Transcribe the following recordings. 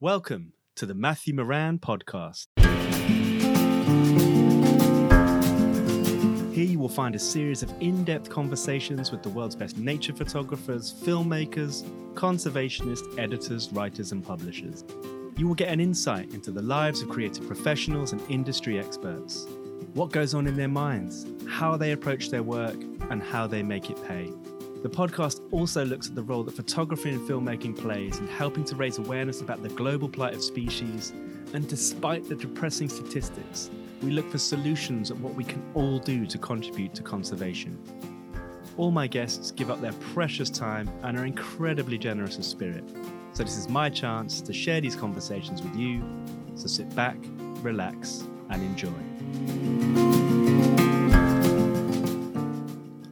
Welcome to the Matthew Maran podcast. Here you will find a series of in depth conversations with the world's best nature photographers, filmmakers, conservationists, editors, writers, and publishers. You will get an insight into the lives of creative professionals and industry experts. What goes on in their minds, how they approach their work, and how they make it pay. The podcast also looks at the role that photography and filmmaking plays in helping to raise awareness about the global plight of species. And despite the depressing statistics, we look for solutions at what we can all do to contribute to conservation. All my guests give up their precious time and are incredibly generous of spirit. So, this is my chance to share these conversations with you. So, sit back, relax, and enjoy.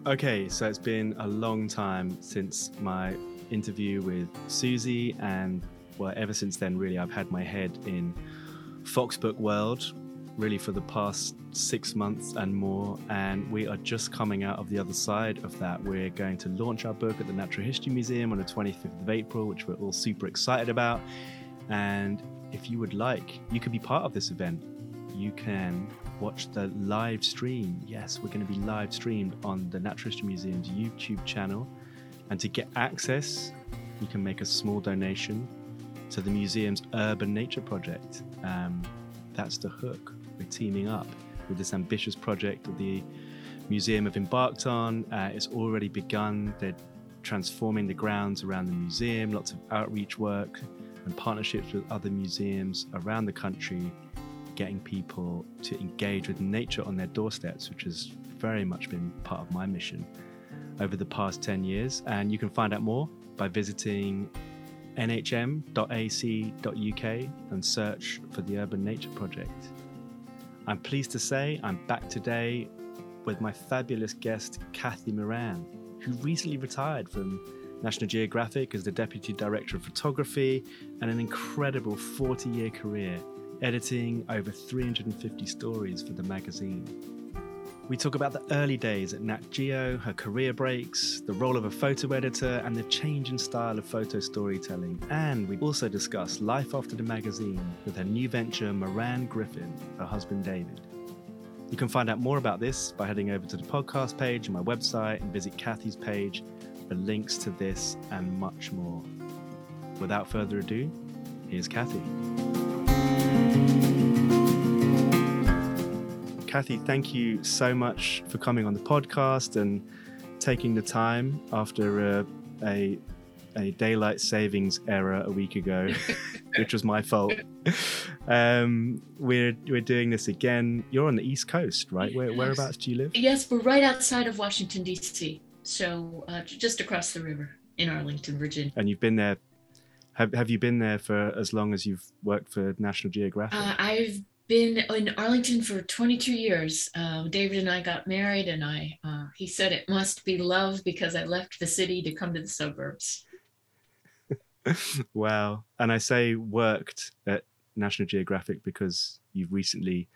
Okay, so it's been a long time since my interview with Susie, and well, ever since then, really, I've had my head in Foxbook World, really for the past six months and more. And we are just coming out of the other side of that. We're going to launch our book at the Natural History Museum on the 25th of April, which we're all super excited about. And if you would like, you could be part of this event. You can watch the live stream. Yes, we're going to be live streamed on the Natural History Museum's YouTube channel. And to get access, you can make a small donation to the museum's Urban Nature Project. Um, that's the hook. We're teaming up with this ambitious project that the museum have embarked on. Uh, it's already begun. They're transforming the grounds around the museum, lots of outreach work and partnerships with other museums around the country getting people to engage with nature on their doorsteps, which has very much been part of my mission over the past 10 years. And you can find out more by visiting nhm.ac.uk and search for the Urban Nature Project. I'm pleased to say I'm back today with my fabulous guest, Kathy Moran, who recently retired from National Geographic as the Deputy Director of Photography and an incredible 40 year career editing over 350 stories for the magazine. We talk about the early days at Nat Geo, her career breaks, the role of a photo editor, and the change in style of photo storytelling. And we also discuss life after the magazine with her new venture, Moran Griffin, her husband David. You can find out more about this by heading over to the podcast page on my website and visit Kathy's page for links to this and much more. Without further ado, here's Kathy. Kathy, thank you so much for coming on the podcast and taking the time after a, a, a daylight savings error a week ago, which was my fault. Um, we're we're doing this again. You're on the East Coast, right? Where, whereabouts do you live? Yes, we're right outside of Washington, D.C., so uh, just across the river in Arlington, Virginia. And you've been there. Have Have you been there for as long as you've worked for National Geographic? Uh, I've been in Arlington for 22 years. Um, David and I got married, and I uh, he said it must be love because I left the city to come to the suburbs. wow. And I say worked at National Geographic because you've recently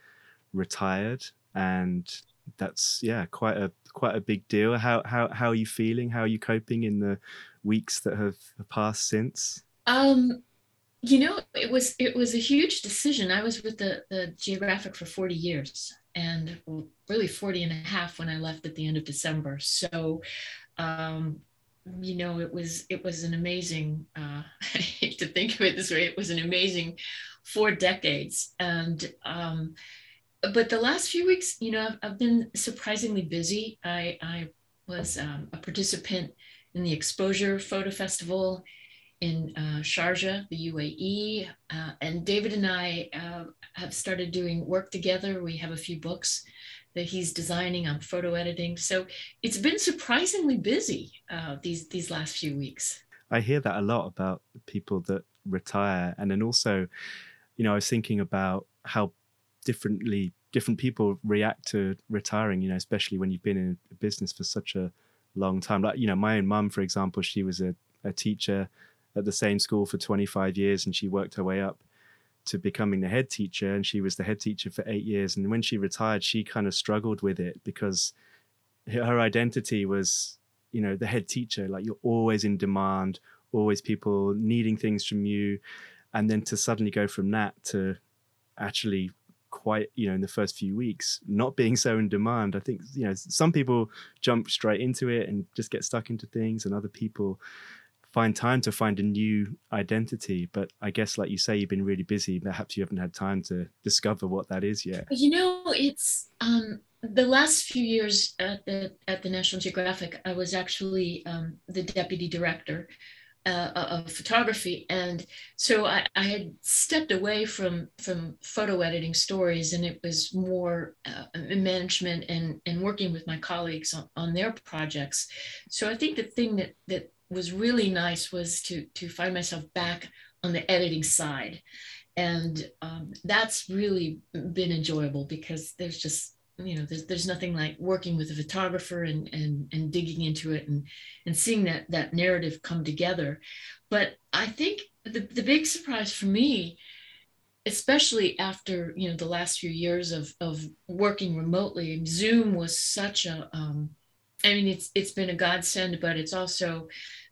retired and that's yeah, quite a quite a big deal. How how how are you feeling? How are you coping in the weeks that have passed since? Um, you know, it was it was a huge decision. I was with the, the Geographic for 40 years and really 40 and a half when I left at the end of December. So um, you know, it was it was an amazing uh, I hate to think of it this way, it was an amazing four decades. And um, but the last few weeks, you know, I've, I've been surprisingly busy. I, I was um, a participant in the Exposure Photo Festival in uh, Sharjah, the UAE. Uh, and David and I uh, have started doing work together. We have a few books that he's designing. I'm photo editing. So it's been surprisingly busy uh, these these last few weeks. I hear that a lot about people that retire, and then also, you know, I was thinking about how differently different people react to retiring. You know, especially when you've been in a business for such a long time. Like, you know, my own mum, for example, she was a, a teacher at the same school for 25 years, and she worked her way up to becoming the head teacher, and she was the head teacher for eight years. And when she retired, she kind of struggled with it because her identity was you know the head teacher like you're always in demand always people needing things from you and then to suddenly go from that to actually quite you know in the first few weeks not being so in demand i think you know some people jump straight into it and just get stuck into things and other people find time to find a new identity but i guess like you say you've been really busy perhaps you haven't had time to discover what that is yet you know it's um the last few years at the at the national geographic i was actually um, the deputy director uh, of photography, and so I, I, had stepped away from from photo editing stories, and it was more uh, management and and working with my colleagues on, on their projects. So I think the thing that that was really nice was to to find myself back on the editing side, and um, that's really been enjoyable because there's just you know there's, there's nothing like working with a photographer and and and digging into it and and seeing that that narrative come together. But i think the, the big surprise for me especially after you know the last few years of of working remotely zoom was such a um, I mean it's it's been a godsend but it's also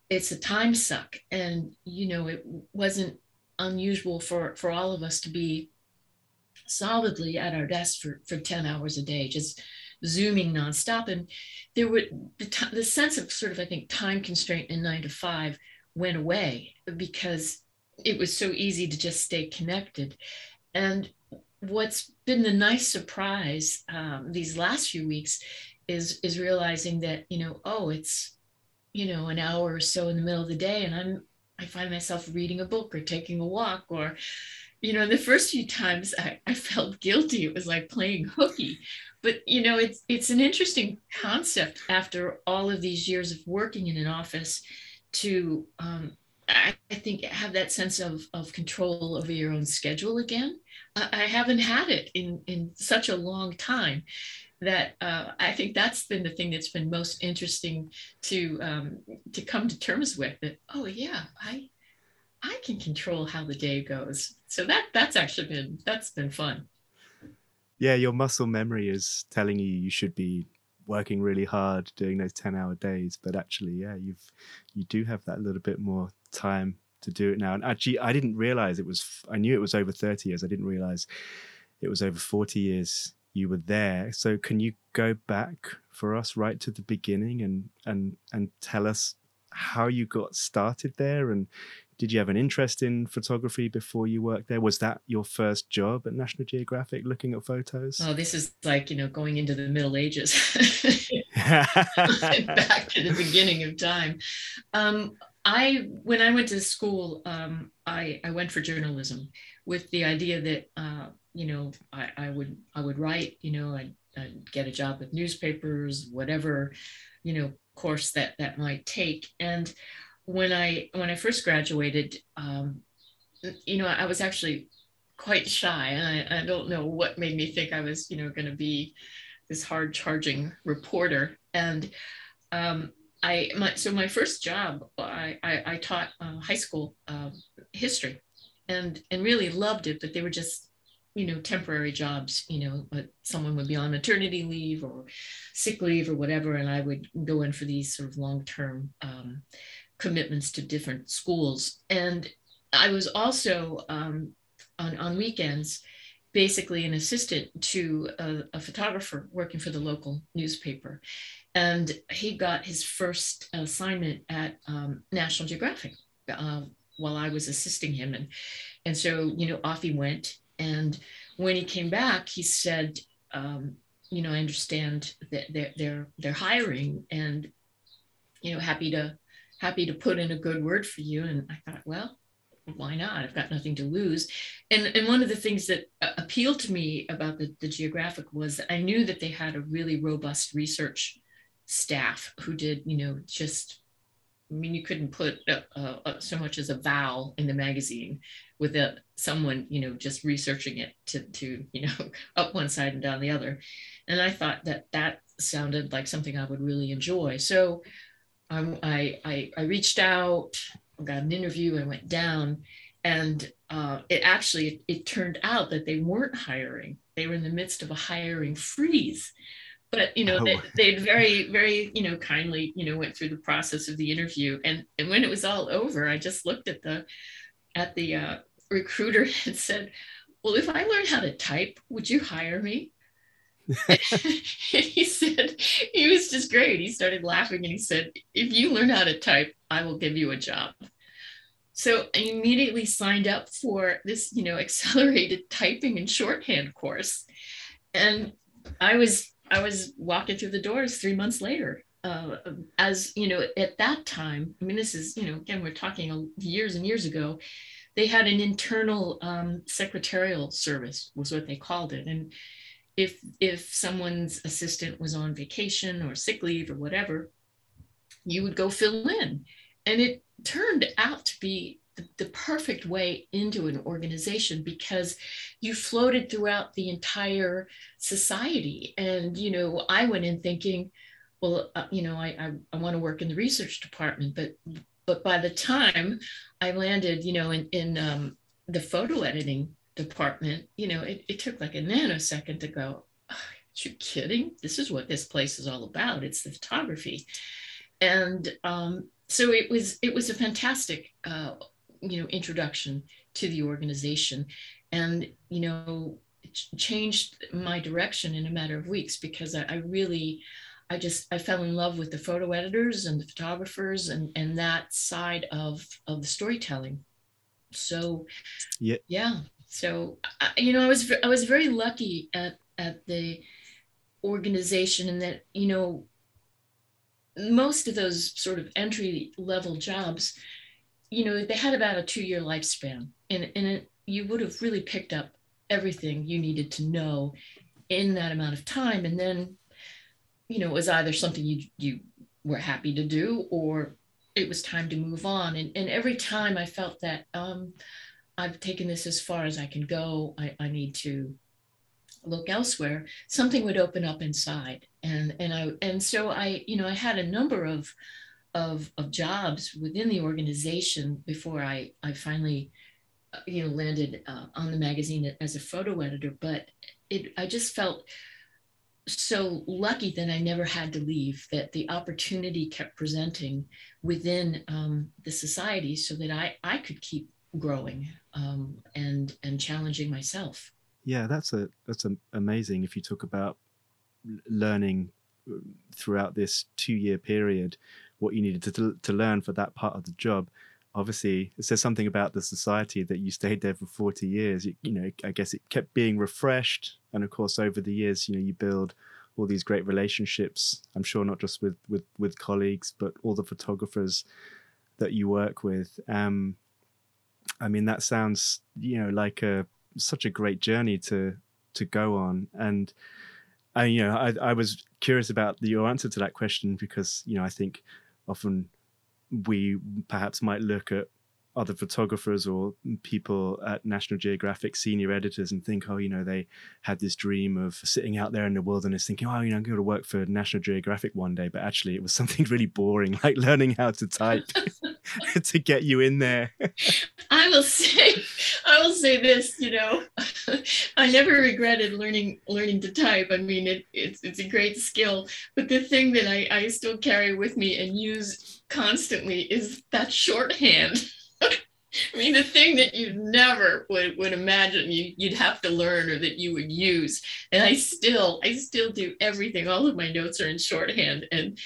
it's a time suck and you know it wasn't unusual for for all of us to be solidly at our desk for, for 10 hours a day, just zooming nonstop. And there were the, t- the sense of sort of, I think, time constraint in nine to five went away because it was so easy to just stay connected. And what's been the nice surprise um, these last few weeks is is realizing that you know oh it's you know an hour or so in the middle of the day and i'm i find myself reading a book or taking a walk or you know, the first few times I, I felt guilty. It was like playing hooky. But you know, it's it's an interesting concept after all of these years of working in an office to um, I, I, think have that sense of, of control over your own schedule again. I, I haven't had it in, in such a long time that uh, I think that's been the thing that's been most interesting to um, to come to terms with. That oh yeah, I I can control how the day goes. So that that's actually been that's been fun. Yeah, your muscle memory is telling you you should be working really hard doing those 10 hour days but actually yeah you've you do have that little bit more time to do it now and actually i didn't realize it was i knew it was over 30 years i didn't realize it was over 40 years you were there so can you go back for us right to the beginning and and and tell us how you got started there and did you have an interest in photography before you worked there? Was that your first job at National Geographic, looking at photos? Oh, this is like you know going into the Middle Ages, back to the beginning of time. Um, I when I went to school, um, I I went for journalism with the idea that uh, you know I, I would I would write, you know, I'd, I'd get a job with newspapers, whatever, you know, course that that might take, and when I when I first graduated, um, you know, I was actually quite shy, and I, I don't know what made me think I was, you know, going to be this hard charging reporter. And um, I my so my first job, I I, I taught uh, high school uh, history, and and really loved it, but they were just you know temporary jobs you know but someone would be on maternity leave or sick leave or whatever and i would go in for these sort of long-term um, commitments to different schools. And I was also um, on, on weekends basically an assistant to a, a, photographer working for the local newspaper. And he got his first assignment at um, National Geographic uh, while I was assisting him. And, and so, you know, off he went. And when he came back, he said, um, you know, I understand that they're, they're, they're hiring and, you know, happy to happy to put in a good word for you. And I thought, well, why not? I've got nothing to lose. And, and one of the things that uh, appealed to me about the, the Geographic was I knew that they had a really robust research staff who did, you know, just, I mean, you couldn't put uh, uh, so much as a vowel in the magazine without someone, you know, just researching it to, to, you know, up one side and down the other. And I thought that that sounded like something I would really enjoy. So I, I, I reached out, got an interview, I went down, and uh, it actually it turned out that they weren't hiring. They were in the midst of a hiring freeze. But you know, oh. they, they'd very, very, you know, kindly, you know, went through the process of the interview. And and when it was all over, I just looked at the at the uh, recruiter and said, Well, if I learn how to type, would you hire me? and he said, He was just great. He started laughing and he said, If you learn how to type, I will give you a job. So I immediately signed up for this, you know, accelerated typing and shorthand course. And I was I was walking through the doors three months later. Uh, as you know, at that time, I mean, this is you know, again, we're talking years and years ago. They had an internal um, secretarial service, was what they called it, and if if someone's assistant was on vacation or sick leave or whatever, you would go fill in, and it turned out to be the, perfect way into an organization because you floated throughout the entire society. And, you know, I went in thinking, well, uh, you know, I, I, I want to work in the research department, but but by the time I landed, you know, in, in um, the photo editing department, you know, it, it took like a nanosecond to go, oh, you kidding? This is what this place is all about. It's the photography. And um, so it was it was a fantastic uh, you know introduction to the organization. And you know changed my direction in a matter of weeks because I, I, really i just i fell in love with the photo editors and the photographers and and that side of of the storytelling. So yeah. yeah. So I, you know i was i was very lucky at at the organization and that you know most of those sort of entry level jobs you know, they had about a two year lifespan, and, and it, you would have really picked up everything you needed to know in that amount of time. And then, you know, it was either something you, you were happy to do or it was time to move on. And, and every time I felt that um, I've taken this as far as I can go, I, I need to look elsewhere, something would open up inside. And, and I, and so I, you know, I had a number of, of, of jobs within the organization before I, I finally, uh, you know, landed uh, on the magazine as a photo editor. But it, I just felt so lucky that I never had to leave, that the opportunity kept presenting within um, the society so that I, I could keep growing um, and, and challenging myself. Yeah, that's a, that's a, amazing. If you talk about learning uh, throughout this two year period, what you needed to, to learn for that part of the job. Obviously it says something about the society that you stayed there for 40 years. You, you, know i guess it kept being refreshed. And of course over the years you know you build all these great relationships. I'm sure not just with with with colleagues but all the photographers that you work with. Um i mean that sounds you know like a such a great journey to to go on. And I, you know, I, I was curious about your answer to that question because, you know, I think often we perhaps might look at other photographers or people at National Geographic senior editors and think, oh, you know, they had this dream of sitting out there in the wilderness thinking, oh, you know, I'm going to work for National Geographic one day. But actually, it was something really boring, like learning how to type to get you in there. I will say, I will say this, you know, I never regretted learning learning to type. I mean, it, it's it's a great skill, but the thing that I, I still carry with me and use constantly is that shorthand. I mean, the thing that you never would, would imagine you, you'd have to learn or that you would use. And I still, I still do everything. All of my notes are in shorthand. And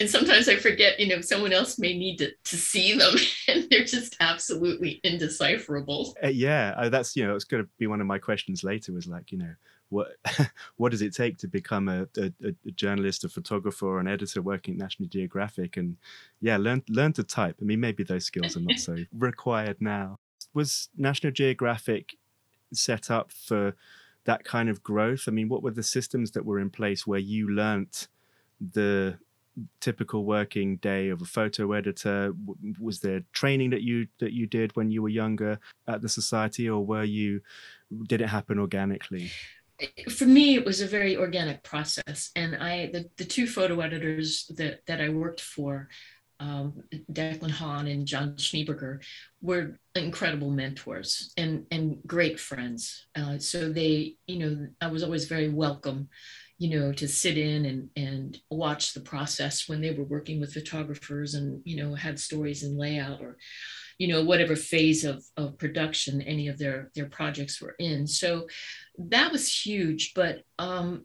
and sometimes I forget, you know, someone else may need to, to see them and they're just absolutely indecipherable. Uh, yeah, uh, that's, you know, it's going to be one of my questions later was like, you know, what what does it take to become a, a, a, journalist, a photographer, or an editor working at National Geographic? And yeah, learn learn to type. I mean, maybe those skills are not so required now. Was National Geographic set up for that kind of growth? I mean, what were the systems that were in place where you learnt the typical working day of a photo editor? Was there training that you that you did when you were younger at the society, or were you did it happen organically? for me it was a very organic process and i the, the two photo editors that that i worked for um, Declan Haun and John Schneeberger were incredible mentors and and great friends. Uh, so they, you know, I was always very welcome, you know, to sit in and and watch the process when they were working with photographers and you know had stories and layout or you know, whatever phase of, of production any of their their projects were in. So that was huge. But um,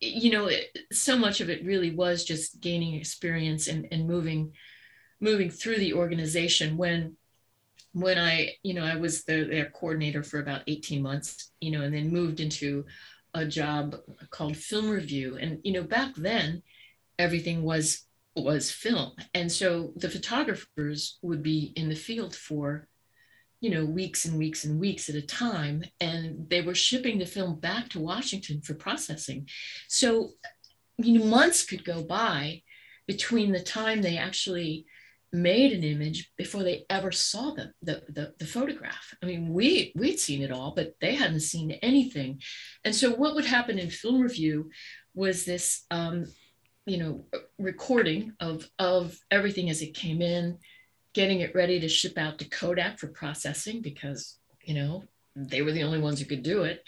you know, it, so much of it really was just gaining experience and, and moving moving through the organization when when I, you know, I was their, their coordinator for about 18 months, you know, and then moved into a job called film review. And, you know, back then everything was was film. And so the photographers would be in the field for, you know, weeks and weeks and weeks at a time. And they were shipping the film back to Washington for processing. So, you know, months could go by between the time they actually made an image before they ever saw the, the, the, the, photograph. I mean, we, we'd seen it all, but they hadn't seen anything. And so what would happen in film review was this, um, you know, recording of, of everything as it came in, getting it ready to ship out to Kodak for processing because, you know, they were the only ones who could do it.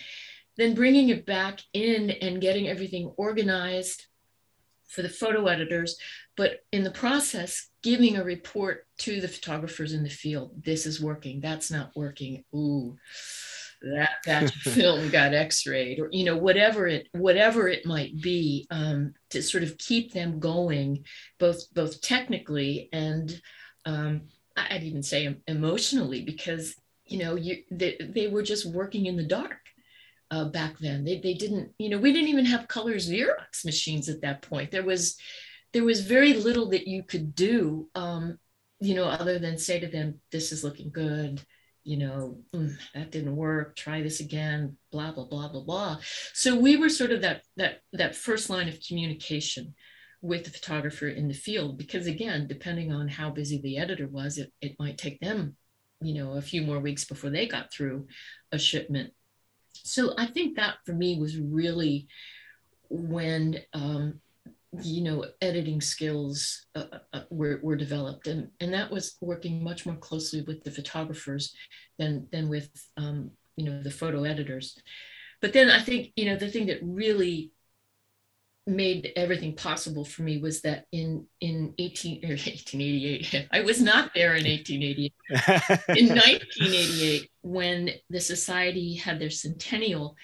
Then bringing it back in and getting everything organized for the photo editors, but in the process, giving a report to the photographers in the field. This is working. That's not working. Ooh, that that film got X-rayed, or you know whatever it whatever it might be, um, to sort of keep them going, both both technically and um, I'd even say emotionally, because you know you they, they were just working in the dark. Uh, back then. They, they didn't, you know, we didn't even have colors Xerox machines at that point. There was, there was very little that you could do, um, you know, other than say to them, this is looking good, you know, mm, that didn't work, try this again, blah, blah, blah, blah, blah. So we were sort of that, that, that first line of communication with the photographer in the field, because again, depending on how busy the editor was, it, it might take them, you know, a few more weeks before they got through a shipment. So I think that for me was really when um, you know editing skills uh, uh, uh, were, were developed. And and that was working much more closely with the photographers than than with um, you know the photo editors. But then i think you know the thing that really made everything possible for me was that in in 18 or 1888 i was not there in 1888 in 1988 when the society had their centennial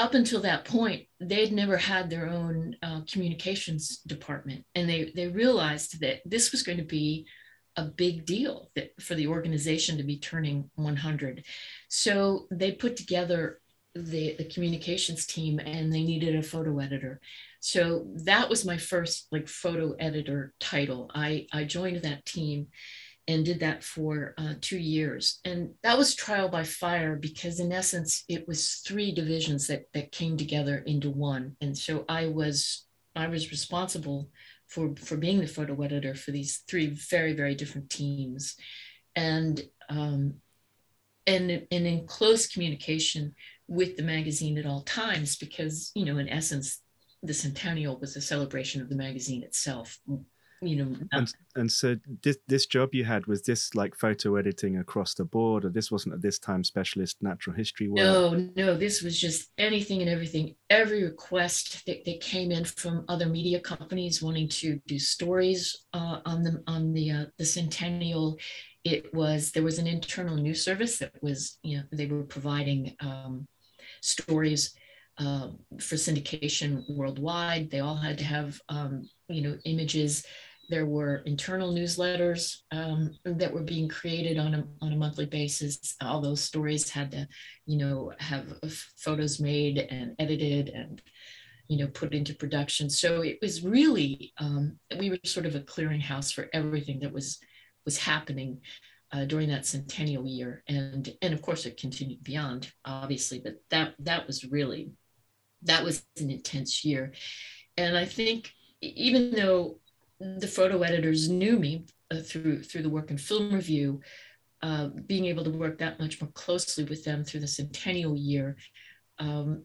up until that point, they'd never had their own uh, communications department, and they they realized that this was going to be a big deal that, for the organization to be turning 100. So they put together the, the communications team, and they needed a photo editor. So that was my first like photo editor title. I I joined that team and did that for uh, two years. And that was trial by fire because, in essence, it was three divisions that that came together into one. And so I was I was responsible for for being the photo editor for these three very very different teams, and um, and and in close communication with the magazine at all times because you know in essence the centennial was a celebration of the magazine itself you know and, and so this this job you had was this like photo editing across the board or this wasn't at this time specialist natural history work? No no this was just anything and everything. Every request that, that came in from other media companies wanting to do stories uh, on the on the uh, the centennial it was there was an internal news service that was you know they were providing um, stories uh, for syndication worldwide. They all had to have, um, you know, images there were internal newsletters um, that were being created on a, on a monthly basis. All those stories had to, you know, have photos made and edited and, you know, put into production. So it was really, um, we were sort of a clearinghouse for everything that was was happening uh, during that centennial year. And, and of course it continued beyond, obviously, but that, that was really, that was an intense year. And I think even though the photo editors knew me uh, through through the work in film review. Uh, being able to work that much more closely with them through the centennial year, um,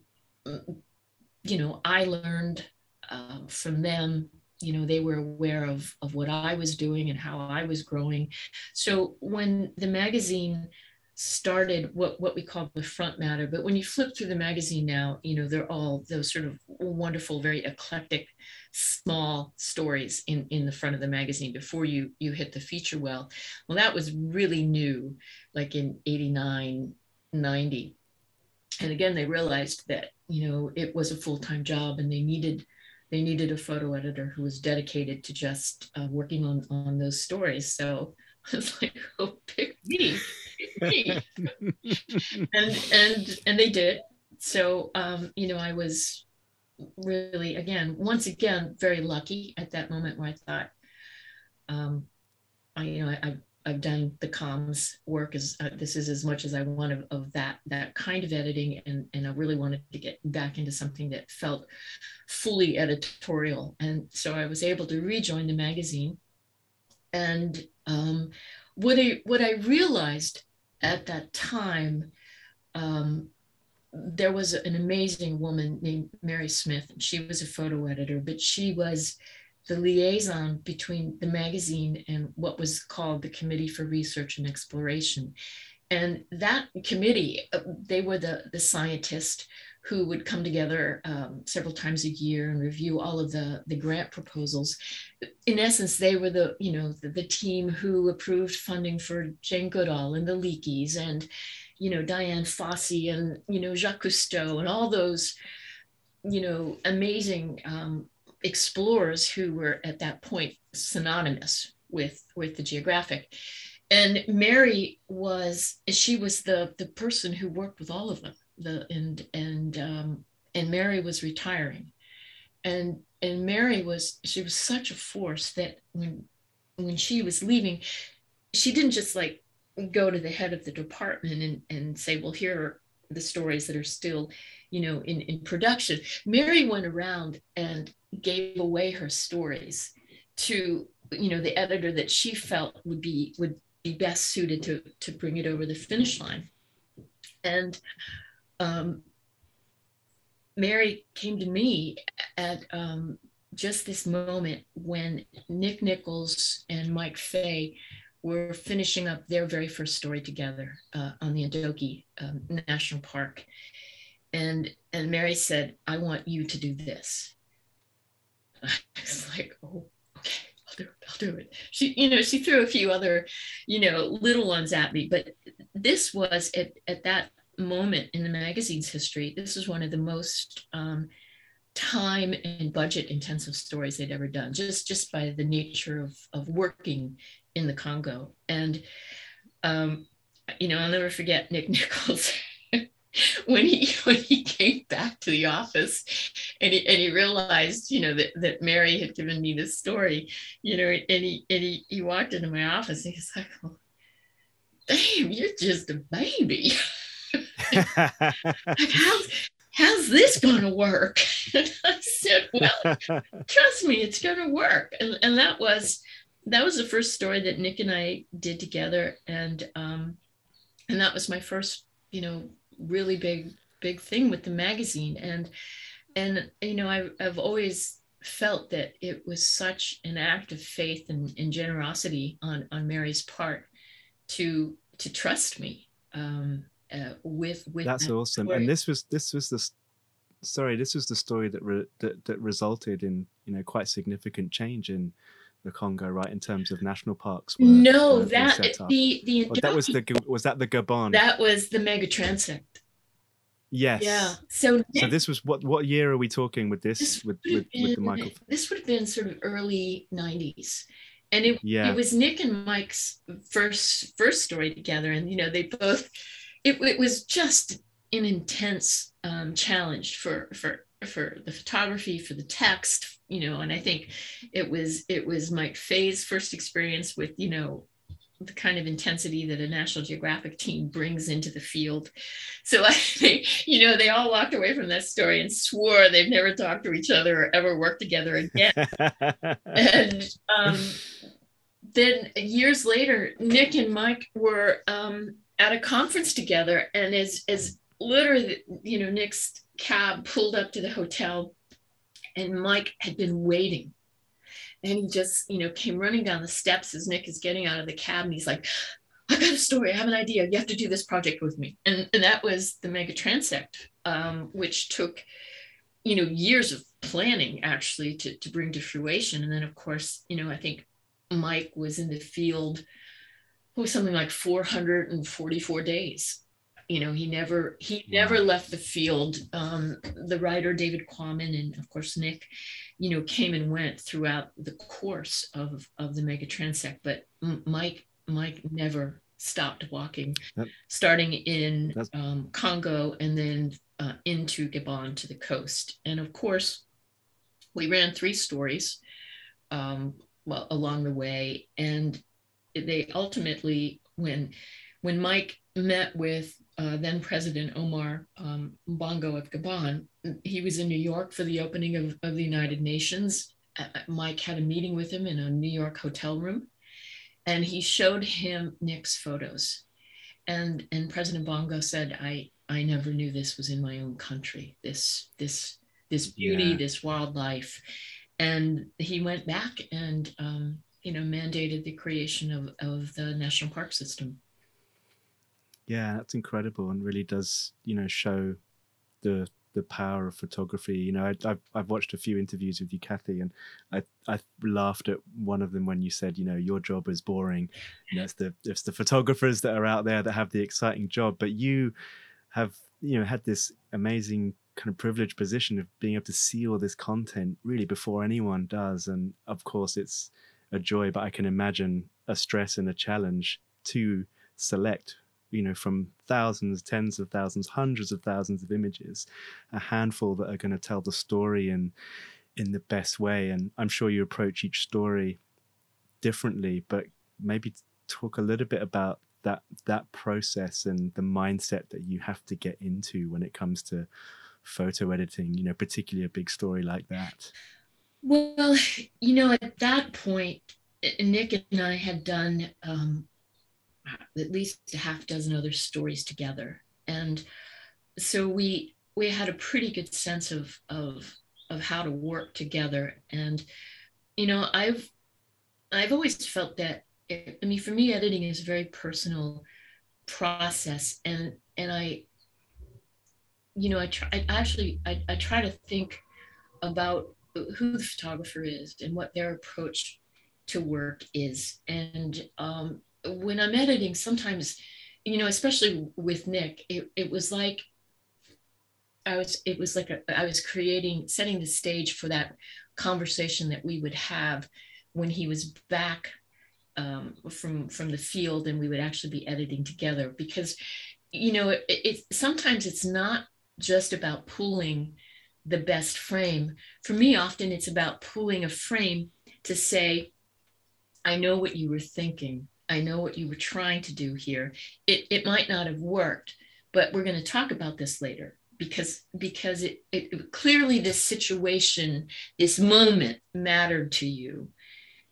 you know, I learned uh, from them. You know, they were aware of of what I was doing and how I was growing. So when the magazine started what what we call the front matter but when you flip through the magazine now you know they're all those sort of wonderful, very eclectic, small stories in, in the front of the magazine before you you hit the feature well. Well, that was really new, like in 89, 90. And again, they realized that, you know, it was a full-time job and they needed they needed a photo editor who was dedicated to just uh, working on on those stories. So I was like, oh, pick me, pick me. and and and they did. So um, you know, I was really again, once again, very lucky at that moment where I thought, um, I you know, I, I I've done the comms work as uh, this is as much as I want of, of, that that kind of editing and and I really wanted to get back into something that felt fully editorial and so I was able to rejoin the magazine and um, what I what I realized at that time um, there was an amazing woman named Mary Smith and she was a photo editor but she was the liaison between the magazine and what was called the Committee for Research and Exploration. And that committee, uh, they were the, the scientists who would come together um, several times a year and review all of the, the grant proposals. In essence, they were the, you know, the, the team who approved funding for Jane Goodall and the Leakeys and, you know, Dian Fossey and, you know, Jacques Cousteau and all those, you know, amazing um, explorers who were at that point synonymous with with the geographic and mary was she was the the person who worked with all of them the and and um and mary was retiring. And and mary was she was such a force that when when she was leaving she didn't just like go to the head of the department and and say well here are the stories that are still you know in in production. Mary went around and gave away her stories to you know the editor that she felt would be would be best suited to to bring it over the finish line. And um, mary came to me at um, just this moment when nick nichols and mike fay were finishing up their very first story together uh, on the Ndoki um, National Park. And, and Mary said, I want you to do this. I was like, oh, okay, I'll do it. I'll do it. She, you know, she threw a few other, you know, little ones at me, but this was at, at that moment in the magazine's history, this is one of the most um, time and budget intensive stories they'd ever done, just just by the nature of, of working in the Congo. And um, you know, I'll never forget Nick Nichols. when he when he came back to the office and he, and he realized you know that, that mary had given me this story you know and he and he, he walked into my office and he's like damn you're just a baby how's, how's this going to work? And i said well trust me it's going to work. And, and that was that was the first story that nick and i did together. And um and that was my first you know really big big thing with the magazine. And and you know I, i've always felt that it was such an act of faith and, and generosity on on mary's part to to trust me. Um uh, with with that's that awesome story. and this was this was the sorry this was the story that, re, that that resulted in you know quite significant change in the Congo, right? In terms of national parks. Were, no, were that the the oh, that was the was that the Gabon. That was the mega transect. Yes. Yeah. So so this was what what year are we talking with this, this with with, been, with the Michael? This would have been sort of early '90s, and it yeah. it was Nick and Mike's first first story together, and you know they both. It, it was just an intense um, challenge for for for the photography, for the text, you know and i think it was it was mike fay's first experience with you know the kind of intensity that a national geographic team brings into the field. So i think you know they all walked away from that story and swore they've never talked to each other or ever worked together again. And um, then years later nick and mike were um, at a conference together and as as literally you know nick's cab pulled up to the hotel and Mike had been waiting. And he just, you know, came running down the steps as Nick is getting out of the cab and he's like, I got a story. I have an idea. You have to do this project with me. And, and that was the Mega Transect, um, which took you know years of planning actually to, to bring to fruition and then of course you know i think mike was in the field was something like 444 days. You know he never he never left the field. Um, the writer david quammen and of course nick you know came and went throughout the course of of the mega transect but mike mike never stopped walking starting in um, congo and then uh, into gabon to the coast. And of course we ran three stories um, well along the way. And they ultimately when when mike met with uh, then President Omar um, Bongo of Gabon. He was in New York for the opening of, of the United Nations. Uh, Mike had a meeting with him in a New York hotel room, and he showed him Nick's photos. And, and President Bongo said, I, I never knew this was in my own country, this, this, this beauty, yeah. this wildlife. And he went back and, um, you know, mandated the creation of, of the national park system. Yeah, that's incredible and really does, you know, show the the power of photography. You know, I, have I've watched a few interviews with you, Kathy, and I I laughed at one of them when you said, you know, your job is boring. You know, it's the it's the photographers that are out there that have the exciting job, but you have you know had this amazing kind of privileged position of being able to see all this content really before anyone does, and of course it's a joy, but I can imagine a stress and a challenge to select you know, from thousands, tens of thousands, hundreds of thousands of images, a handful that are going to tell the story in in the best way. And I'm sure you approach each story differently, but maybe talk a little bit about that that process and the mindset that you have to get into when it comes to photo editing, you know, particularly a big story like that. Well, you know, at that point, Nick and I had done um, at least a half dozen other stories together. And so we we had a pretty good sense of of of how to work together. And you know, I've I've always felt that I mean, for me, editing is a very personal process, and and I, you know, I try I actually I, I try to think about who the photographer is and what their approach to work is, and um, when I'm editing, sometimes, you know, especially with Nick, it, it was like I was, it was like a, I was creating, setting the stage for that conversation that we would have when he was back um, from from the field and we would actually be editing together. Because you know it, it, sometimes it's not just about pulling the best frame for me often it's about pulling a frame to say i know what you were thinking I know what you were trying to do here. It, it might not have worked, but we're going to talk about this later because because it, it clearly this situation, this moment mattered to you,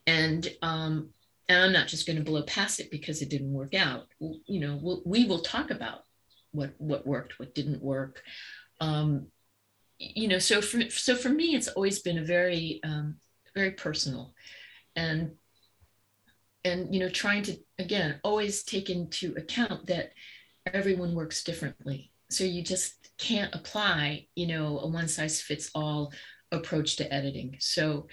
and um, and I'm not just going to blow past it because it didn't work out. You know, we'll, we will talk about what what worked, what didn't work. Um, you know, so for so for me, it's always been a very um, very personal, and and you know trying to again always take into account that everyone works differently. So you just can't apply you know a one size fits all approach to editing. So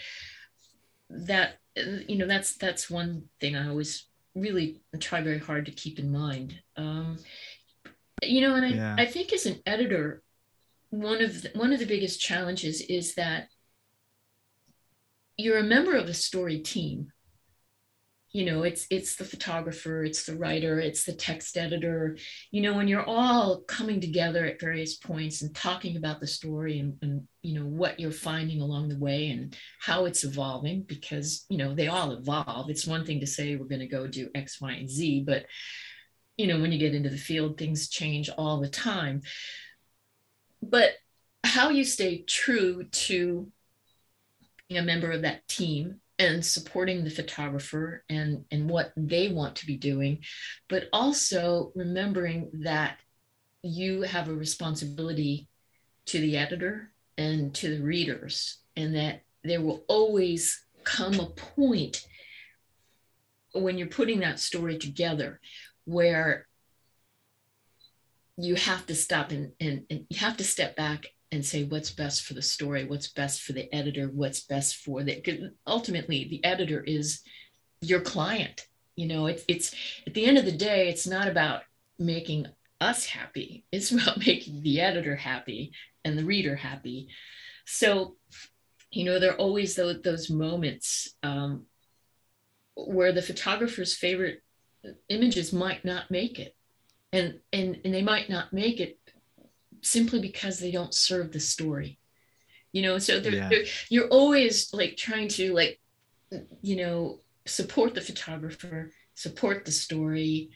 that you know that's that's one thing i always really try very hard to keep in mind. Um you know and i, yeah. I think as an editor one of the, one of the biggest challenges is that you're a member of a story team. You know it's it's the photographer it's the writer it's the text editor. You know when you're all coming together at various points and talking about the story and, and you know what you're finding along the way and how it's evolving because you know they all evolve. It's one thing to say we're going to go do x y and z but you know when you get into the field things change all the time but how you stay true to being a member of that team and supporting the photographer and and what they want to be doing but also remembering that you have a responsibility to the editor and to the readers and that there will always come a point when you're putting that story together where you have to stop and, and, and you have to step back and say what's best for the story what's best for the editor what's best for the ultimately the editor is your client. You know it's it's at the end of the day it's not about making us happy. It's about making the editor happy and the reader happy. So you know there are always those, those moments um, where the photographer's favorite images might not make it and and and they might not make it simply because they don't serve the story you know so they're, yeah. they're, you're always like trying to like you know support the photographer support the story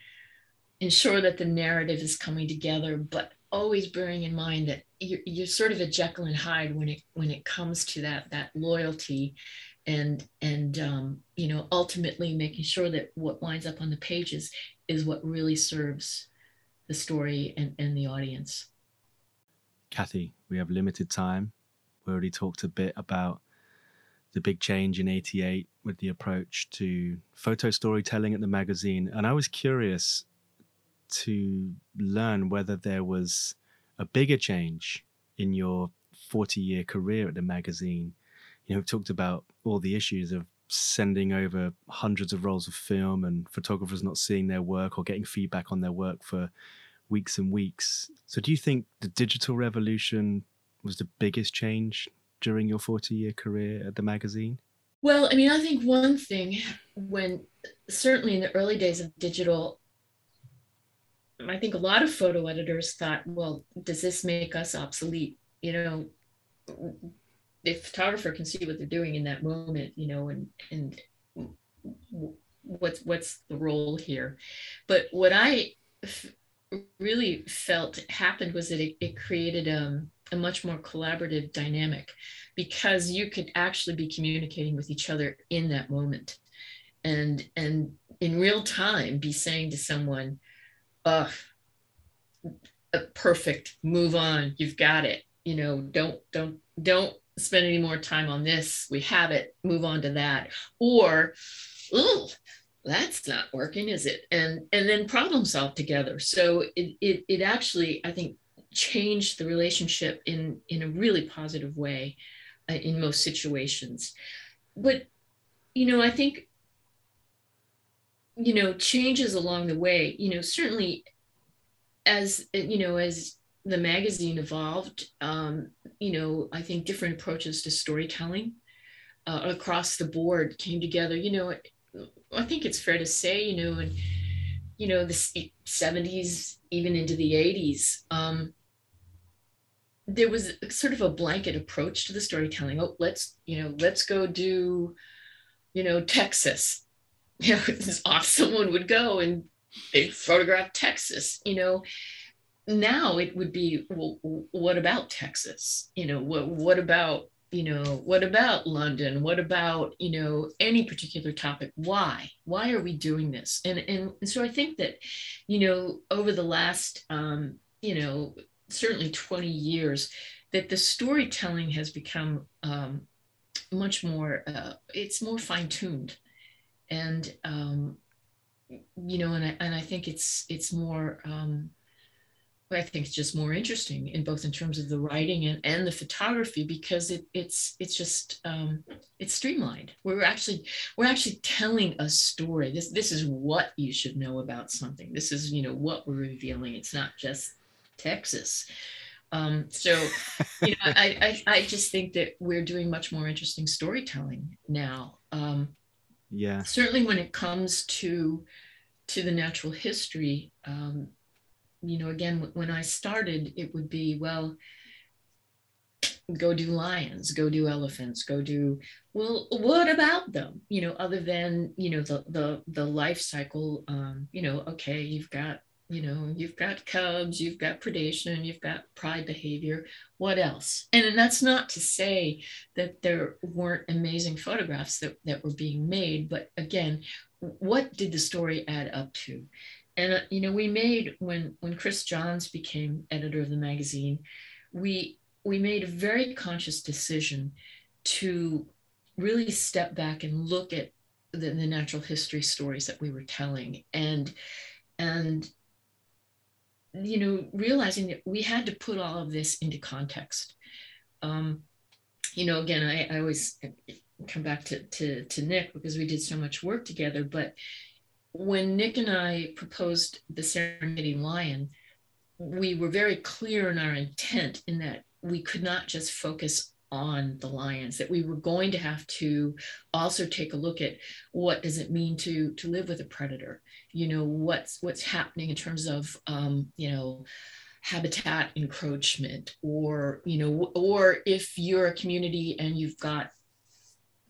ensure that the narrative is coming together but always bearing in mind that you're, you're sort of a jekyll and hyde when it when it comes to that that loyalty and and um, you know ultimately making sure that what winds up on the pages is what really serves the story and, and the audience. Kathy we have limited time. We already talked a bit about the big change in 88 with the approach to photo storytelling at the magazine. And i was curious to learn whether there was a bigger change in your 40 year career at the magazine. You know, we've talked about all the issues of sending over hundreds of rolls of film and photographers not seeing their work or getting feedback on their work for weeks and weeks. So, do you think the digital revolution was the biggest change during your 40 year career at the magazine? Well, I mean, I think one thing when certainly in the early days of digital, I think a lot of photo editors thought, well, does this make us obsolete? You know, the photographer can see what they're doing in that moment, you know, and and what's what's the role here. But what I f- really felt happened was that it, it created um, a much more collaborative dynamic because you could actually be communicating with each other in that moment and and in real time be saying to someone uh, perfect move on you've got it you know don't don't don't spend any more time on this we have it move on to that. Or oh that's not working is it? And and then problem solve together. So it, it it actually i think changed the relationship in in a really positive way uh, in most situations. But you know i think you know changes along the way you know certainly as you know as the magazine evolved um, you know i think different approaches to storytelling uh, across the board came together. You know i think it's fair to say you know and you know the 70s even into the 80s um, there was sort of a blanket approach to the storytelling. Oh let's you know let's go do you know texas. You know, off someone would go and they photograph Texas, you know. Now it would be, well, what about Texas? You know, what what about you know what about london what about you know any particular topic why why are we doing this and and, and so i think that you know over the last um you know certainly 20 years that the storytelling has become um much more uh, it's more fine-tuned and um, you know, and I, and I think it's it's more. Um, I think it's just more interesting in both in terms of the writing and, and the photography because it, it's it's just um, it's streamlined. We're actually we're actually telling a story. This this is what you should know about something. This is you know what we're revealing. It's not just Texas. Um, so you know I, I I just think that we're doing much more interesting storytelling now. Um, yeah certainly when it comes to to the natural history um, you know again when i started it would be well go do lions go do elephants go do well what about them? You know other than you know the the the life cycle um you know okay you've got you know you've got cubs you've got predation you've got pride behavior what else? And that's not to say that there weren't amazing photographs that, that were being made but again what did the story add up to and uh, you know we made when when chris johns became editor of the magazine we we made a very conscious decision to really step back and look at the, the natural history stories that we were telling and and you know, realizing that we had to put all of this into context. um, you know, again, I, I always come back to, to, to Nick because we did so much work together. But when Nick and I proposed the Serengeti lion, we were very clear in our intent in that we could not just focus on the lions that we were going to have to also take a look at what does it mean to to live with a predator? You know what's what's happening in terms of um, you know habitat encroachment or you know or if you're a community and you've got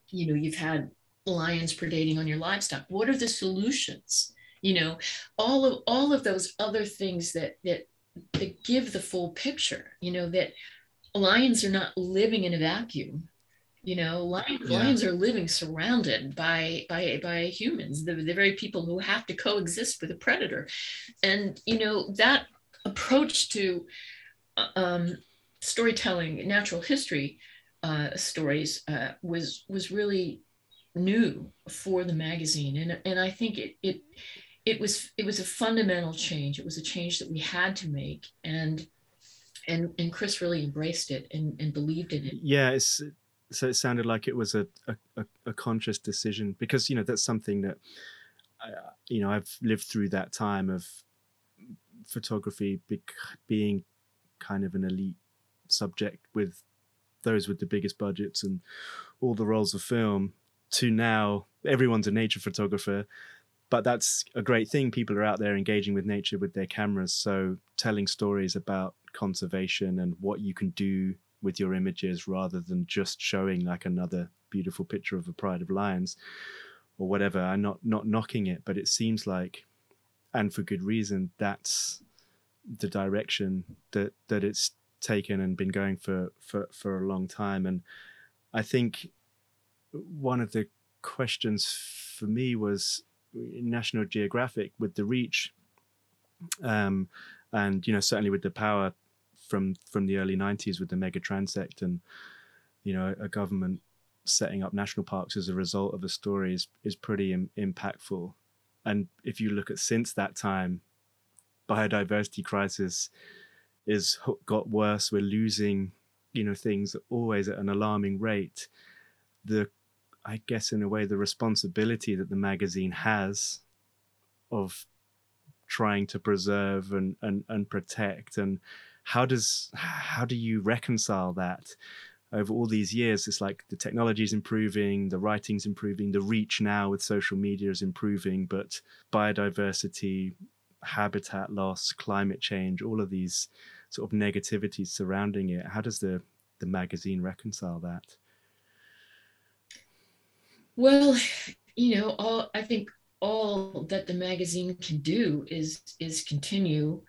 you know you've had lions predating on your livestock? What are the solutions? You know all of all of those other things that that that give the full picture you know that lions are not living in a vacuum. You know lion, yeah. lions are living surrounded by by by humans. The, the very people who have to coexist with a predator. And you know that approach to uh, um, storytelling, natural history uh, stories uh, was was really new for the magazine, and and I think it it it was it was a fundamental change. It was a change that we had to make, and and and Chris really embraced it and, and believed in it. Yeah, it's so it sounded like it was a, a, a conscious decision because you know that's something that I, you know I've lived through that time of photography be- being kind of an elite subject with those with the biggest budgets and all the rolls of film to now everyone's a nature photographer but that's a great thing people are out there engaging with nature with their cameras so telling stories about conservation and what you can do with your images rather than just showing like another beautiful picture of a pride of lions or whatever i'm not not knocking it but it seems like and for good reason, that's the direction that that it's taken and been going for for for a long time. And I think one of the questions for me was National Geographic with the reach, um, and you know certainly with the power from from the early '90s with the mega transect and you know a government setting up national parks as a result of a story is is pretty Im- impactful. And if you look at since that time, biodiversity crisis is got worse. We're losing, you know, things always at an alarming rate. The, I guess, in a way, the responsibility that the magazine has of trying to preserve and, and, and protect and how does how do you reconcile that over all these years, it's like the technology is improving, the writing's improving, the reach now with social media is improving, but biodiversity, habitat loss, climate change, all of these sort of negativities surrounding it. How does the the magazine reconcile that? Well, you know, all I think all that the magazine can do is is continue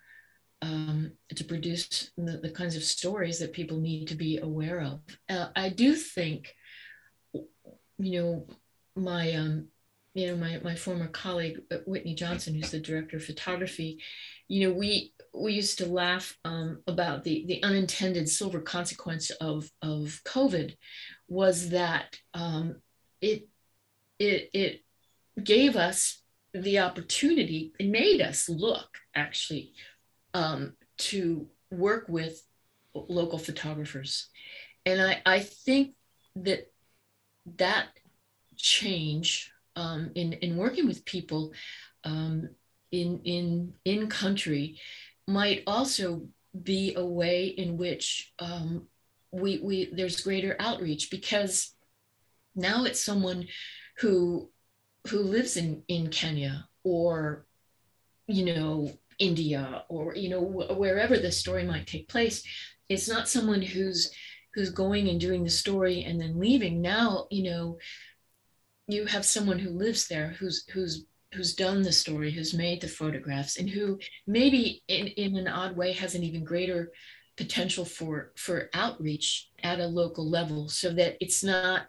um, to produce the, the, kinds of stories that people need to be aware of. Uh, I do think, you know, my um, you know my my former colleague uh, Whitney Johnson, who's the director of photography, you know, we we used to laugh um, about the the unintended silver consequence of of COVID was that um, it it it gave us the opportunity it made us look actually um, to work with local photographers. And I, I think that that change um, in, in working with people um, in, in, in country might also be a way in which um, we, we, there's greater outreach because now it's someone who, who lives in, in Kenya or, you know, India or you know wh- wherever the story might take place. It's not someone who's who's going and doing the story and then leaving. Now you know you have someone who lives there who's who's who's done the story, who's made the photographs, and who maybe in, in an odd way has an even greater potential for for outreach at a local level so that it's not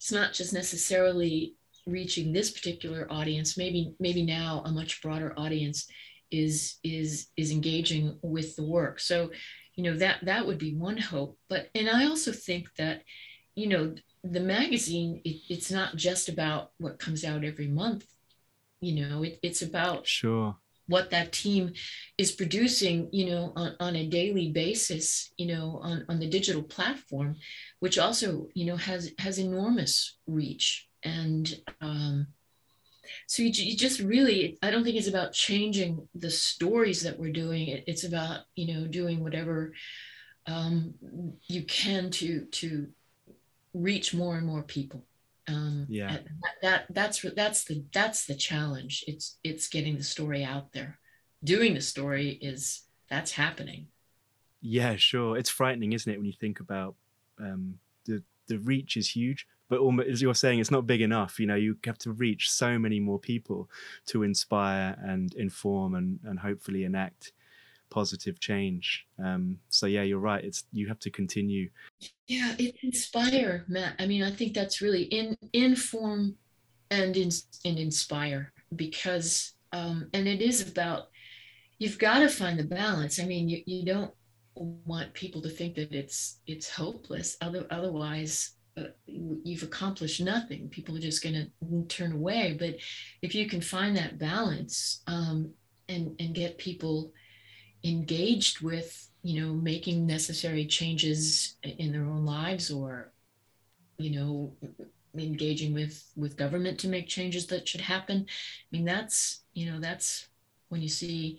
it's not just necessarily reaching this particular audience maybe maybe now a much broader audience is is is engaging with the work. So you know that that would be one hope. But and i also think that you know the magazine it, it's not just about what comes out every month you know it, it's about sure what that team is producing you know on, on a daily basis you know on, on the digital platform which also you know has has enormous reach. And um, so you, you just really i don't think it's about changing the stories that we're doing. It, it's about you know doing whatever um, you can to to reach more and more people um, yeah. that, that that's that's the that's the challenge. It's it's getting the story out there. Doing the story is that's happening. Yeah sure. It's frightening isn't it when you think about um, the the reach is huge but almost, as you're saying it's not big enough. You know you have to reach so many more people to inspire and inform and and hopefully enact positive change. Um, so yeah you're right. It's you have to continue. Yeah it inspire matt. I mean i think that's really in inform and in, and inspire because um, and it is about you've got to find the balance. I mean you, you don't want people to think that it's it's hopeless. Other, otherwise uh, you've accomplished nothing. People are just going to turn away. But if you can find that balance um, and and get people engaged with you know making necessary changes in their own lives or you know engaging with with government to make changes that should happen. I mean that's you know that's when you see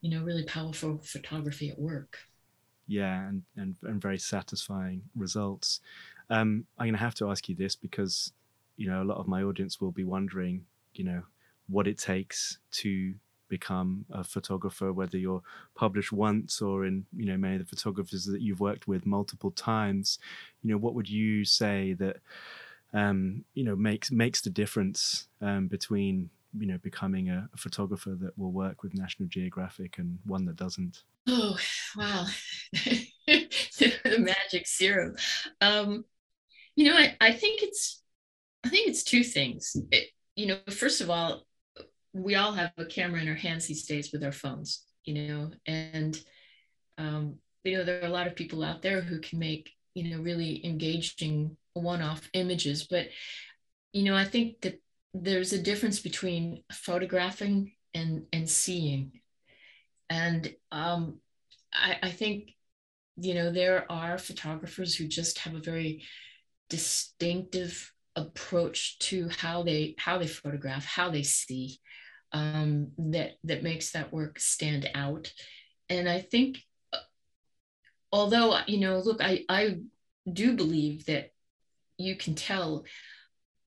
you know really powerful photography at work. Yeah and and, and very satisfying results. Um, i'm to have to ask you this because you know a lot of my audience will be wondering you know what it takes to become a photographer, whether you're published once or in you know many of the photographers that you've worked with multiple times. You know, what would you say that um, you know makes makes the difference um, between you know becoming a, a, photographer that will work with National Geographic and one that doesn't? Oh wow, the magic serum. Um, you know, I, I think it's I think it's two things. It, you know, first of all, we all have a camera in our hands these days with our phones, you know, and um, you know there are a lot of people out there who can make you know really engaging one-off images, but you know I think that there's a difference between photographing and and seeing, and um, I, I think you know there are photographers who just have a very distinctive approach to how they how they photograph how they see um, that that makes that work stand out. And I think, uh, although you know, look, I I do believe that you can tell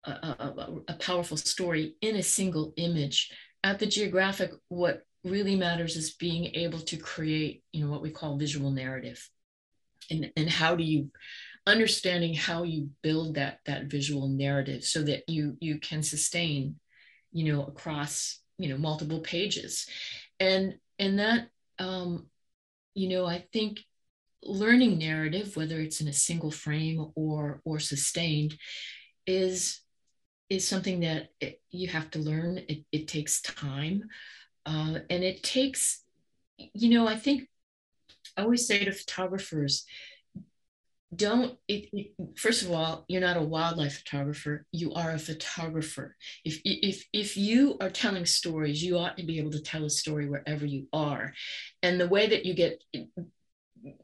a, a, a powerful story in a single image. At the geographic, what really matters is being able to create, you know, what we call visual narrative. And, and how do you understanding how you build that that visual narrative so that you you can sustain you know across you know multiple pages. And and that um, you know i think learning narrative whether it's in a single frame or or sustained is is something that it, you have to learn. It, it takes time uh, and it takes you know i think i always say to photographers don't it, it, first of all you're not a wildlife photographer you are a photographer if if if you are telling stories you ought to be able to tell a story wherever you are and the way that you get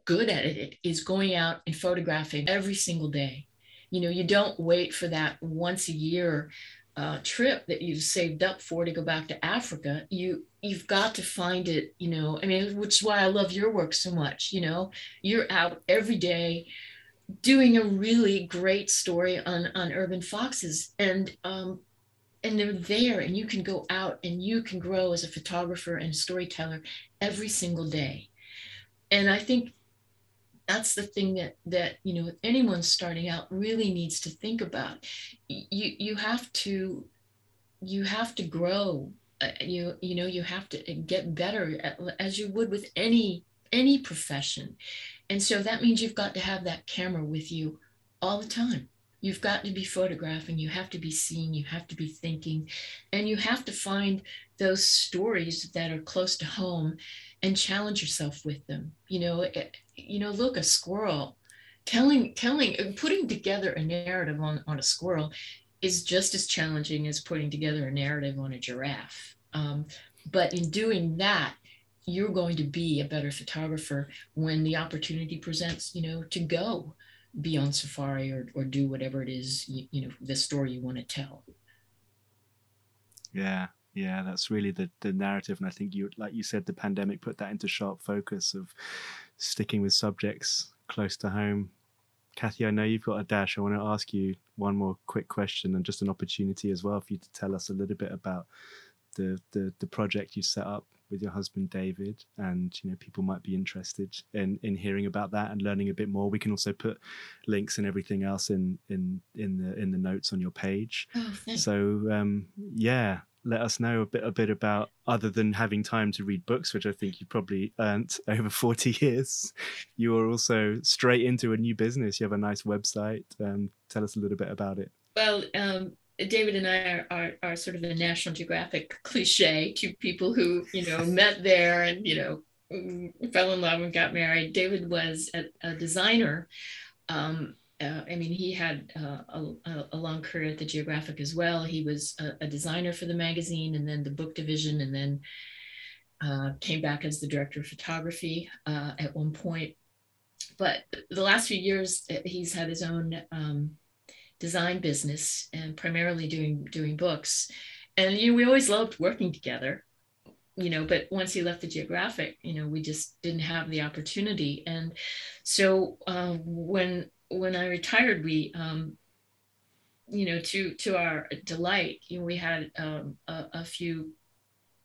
good at it is going out and photographing every single day you know you don't wait for that once a year uh, trip that you've saved up for to go back to Africa, you you've got to find it. You know, I mean, which is why I love your work so much. You know, you're out every day doing a really great story on on urban foxes. And um and they're there and you can go out and you can grow as a photographer and storyteller every single day. And i think that's the thing that that you know anyone starting out really needs to think about. You you have to you have to grow. Uh, you you know you have to get better at, as you would with any any profession and so that means you've got to have that camera with you all the time. You've got to be photographing, you have to be seeing, you have to be thinking, and you have to find those stories that are close to home and challenge yourself with them. You know, eh, you know, look, a squirrel telling telling putting together a narrative on, on a squirrel is just as challenging as putting together a narrative on a giraffe. Um, but in doing that you're going to be a better photographer when the opportunity presents you know to go be on safari or, or do whatever it is you, you know the story you want to tell. Yeah yeah that's really the the narrative and i think you like you said the pandemic put that into sharp focus of sticking with subjects close to home. Kathy i know you've got a dash. I want to ask you one more quick question and just an opportunity as well for you to tell us a little bit about the the, the project you set up with your husband David, and you know people might be interested in in hearing about that and learning a bit more. We can also put links and everything else in in in the in the notes on your page. Oh, so um, yeah, let us know a bit a bit about other than having time to read books, which I think you probably earned over forty years. You are also straight into a new business. You have a nice website. Um, tell us a little bit about it. Well, um, David and I are, are, are, sort of a National Geographic cliche, two people who, you know, met there and, you know, mm, fell in love and got married. David was a, a designer. Um, uh, I mean, he had uh, a, a, long career at the Geographic as well. He was a, a, designer for the magazine and then the book division, and then uh, came back as the director of photography uh, at one point. But the last few years, uh, he's had his own um, design business and primarily doing doing books. And you know, we always loved working together, you know, but once he left the geographic, you know, we just didn't have the opportunity. And so um, when when I retired, we um, you know, to to our delight, you know, we had um, a, a few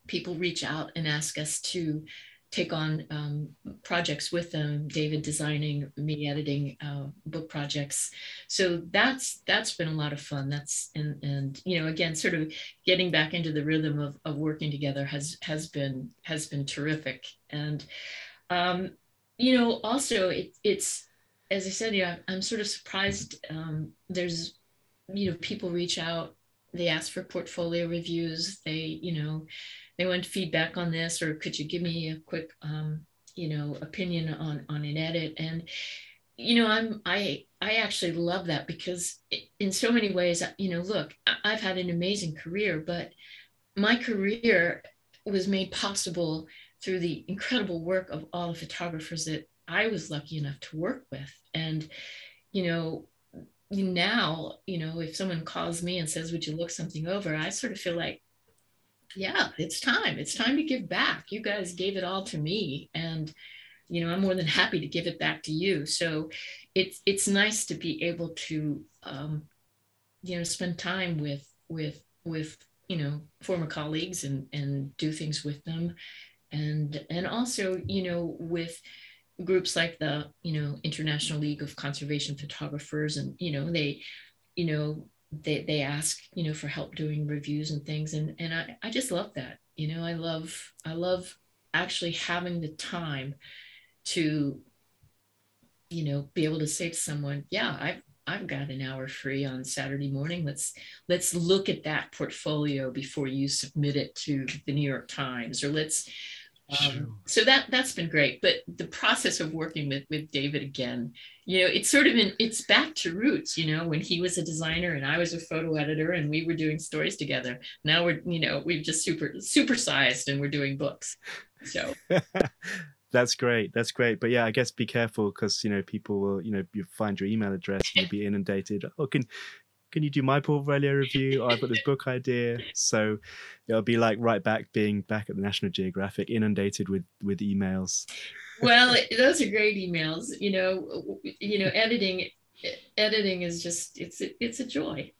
people reach out and ask us to take on um, projects with them david designing me editing uh, book projects. So that's that's been a lot of fun. That's and and you know again sort of getting back into the rhythm of, of working together has has been has been terrific. And um, you know also it, it's as i said yeah i'm sort of surprised um, there's you know people reach out they ask for portfolio reviews. They you know they want feedback on this or could you give me a quick um, you know opinion on on an edit? And you know i'm i i actually love that because in so many ways you know look i've had an amazing career but my career was made possible through the incredible work of all the photographers that i was lucky enough to work with. And you know now you know if someone calls me and says would you look something over i sort of feel like yeah, it's time. It's time to give back. You guys gave it all to me. And, you know, I'm more than happy to give it back to you. So it's it's nice to be able to um, you know, spend time with with with, you know, former colleagues and and do things with them. And and also, you know, with groups like the, you know, International League of Conservation Photographers and, you know, they, you know, they, they ask you know for help doing reviews and things. And and I, I just love that. You know i love i love actually having the time to you know be able to say to someone yeah i've i've got an hour free on saturday morning. Let's let's look at that portfolio before you submit it to the new york times or let's um, so that that's been great but the process of working with with david again you know it's sort of in it's back to roots you know when he was a designer and i was a photo editor and we were doing stories together. Now we're you know we've just super supersized and we're doing books. So. That's great. That's great. But yeah i guess be careful because you know people will you know you find your email address and you'll be inundated. Oh can can you do my portfolio review? Oh, I've got this book idea. So it'll be like right back being back at the National Geographic, inundated with with emails. Well, those are great emails. You know, you know, editing editing is just it's it's a joy.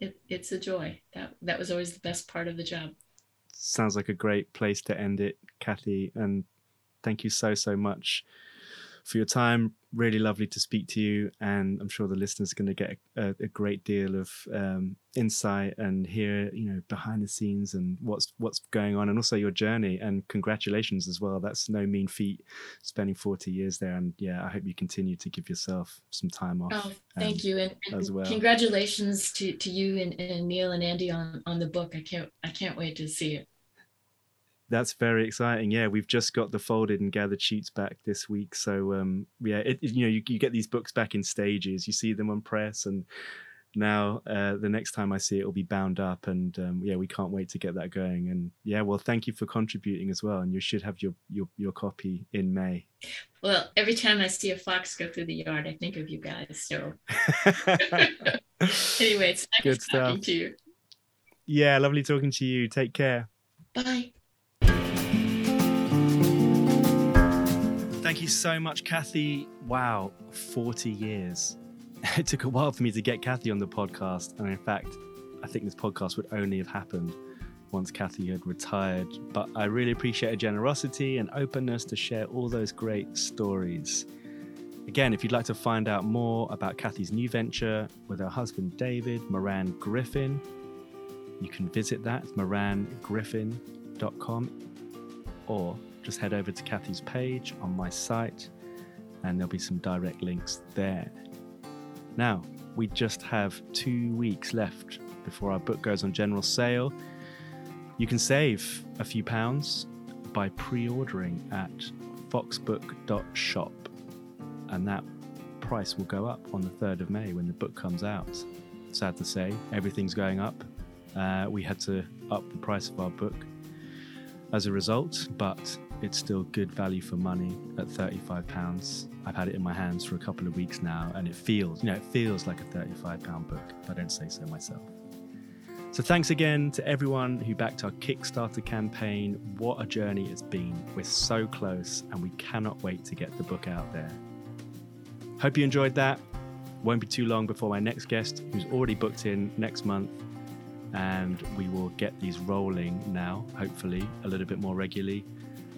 It, it's a joy. That that was always the best part of the job. Sounds like a great place to end it, Kathy. And thank you so so much for your time. Really lovely to speak to you, and I'm sure the listeners are going to get a, a great deal of um, insight and hear, you know, behind the scenes and what's what's going on, and also your journey. And congratulations as well. That's no mean feat, spending 40 years there. And yeah, I hope you continue to give yourself some time off. Oh, thank um, you, and, and, as well. Congratulations to, to you and, and Neil and Andy on on the book. I can't I can't wait to see it. That's very exciting. Yeah, we've just got the folded and gathered sheets back this week. So um, yeah, it, you know, you, you get these books back in stages. You see them on press, and now uh, the next time I see it, it'll be bound up, and um, yeah, we can't wait to get that going. And yeah, well, thank you for contributing as well, and you should have your your your copy in May. Well, every time I see a fox go through the yard, I think of you guys. So anyway, it's nice Good talking stuff. to you. Yeah, lovely talking to you. Take care. Bye. Thank you so much, Kathy. Wow, 40 years. it took a while for me to get Kathy on the podcast. And in fact, I think this podcast would only have happened once Kathy had retired. But I really appreciate her generosity and openness to share all those great stories. Again, if you'd like to find out more about Kathy's new venture with her husband David, Moran Griffin, you can visit that, morangriffin.com, or just head over to Kathy's page on my site, and there'll be some direct links there. Now, we just have two weeks left before our book goes on general sale. You can save a few pounds by pre ordering at foxbook.shop, and that price will go up on the 3rd of May when the book comes out. Sad to say, everything's going up. Uh, we had to up the price of our book as a result, but it's still good value for money at £35. I've had it in my hands for a couple of weeks now, and it feels, you know, it feels like a £35 book, if I don't say so myself. So thanks again to everyone who backed our Kickstarter campaign. What a journey it's been. We're so close, and we cannot wait to get the book out there. Hope you enjoyed that. Won't be too long before my next guest, who's already booked in next month, and we will get these rolling now, hopefully, a little bit more regularly.